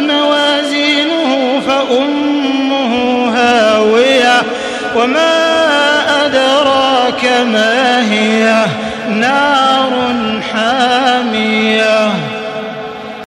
موازينه فأمه هاوية وما أدراك ما هي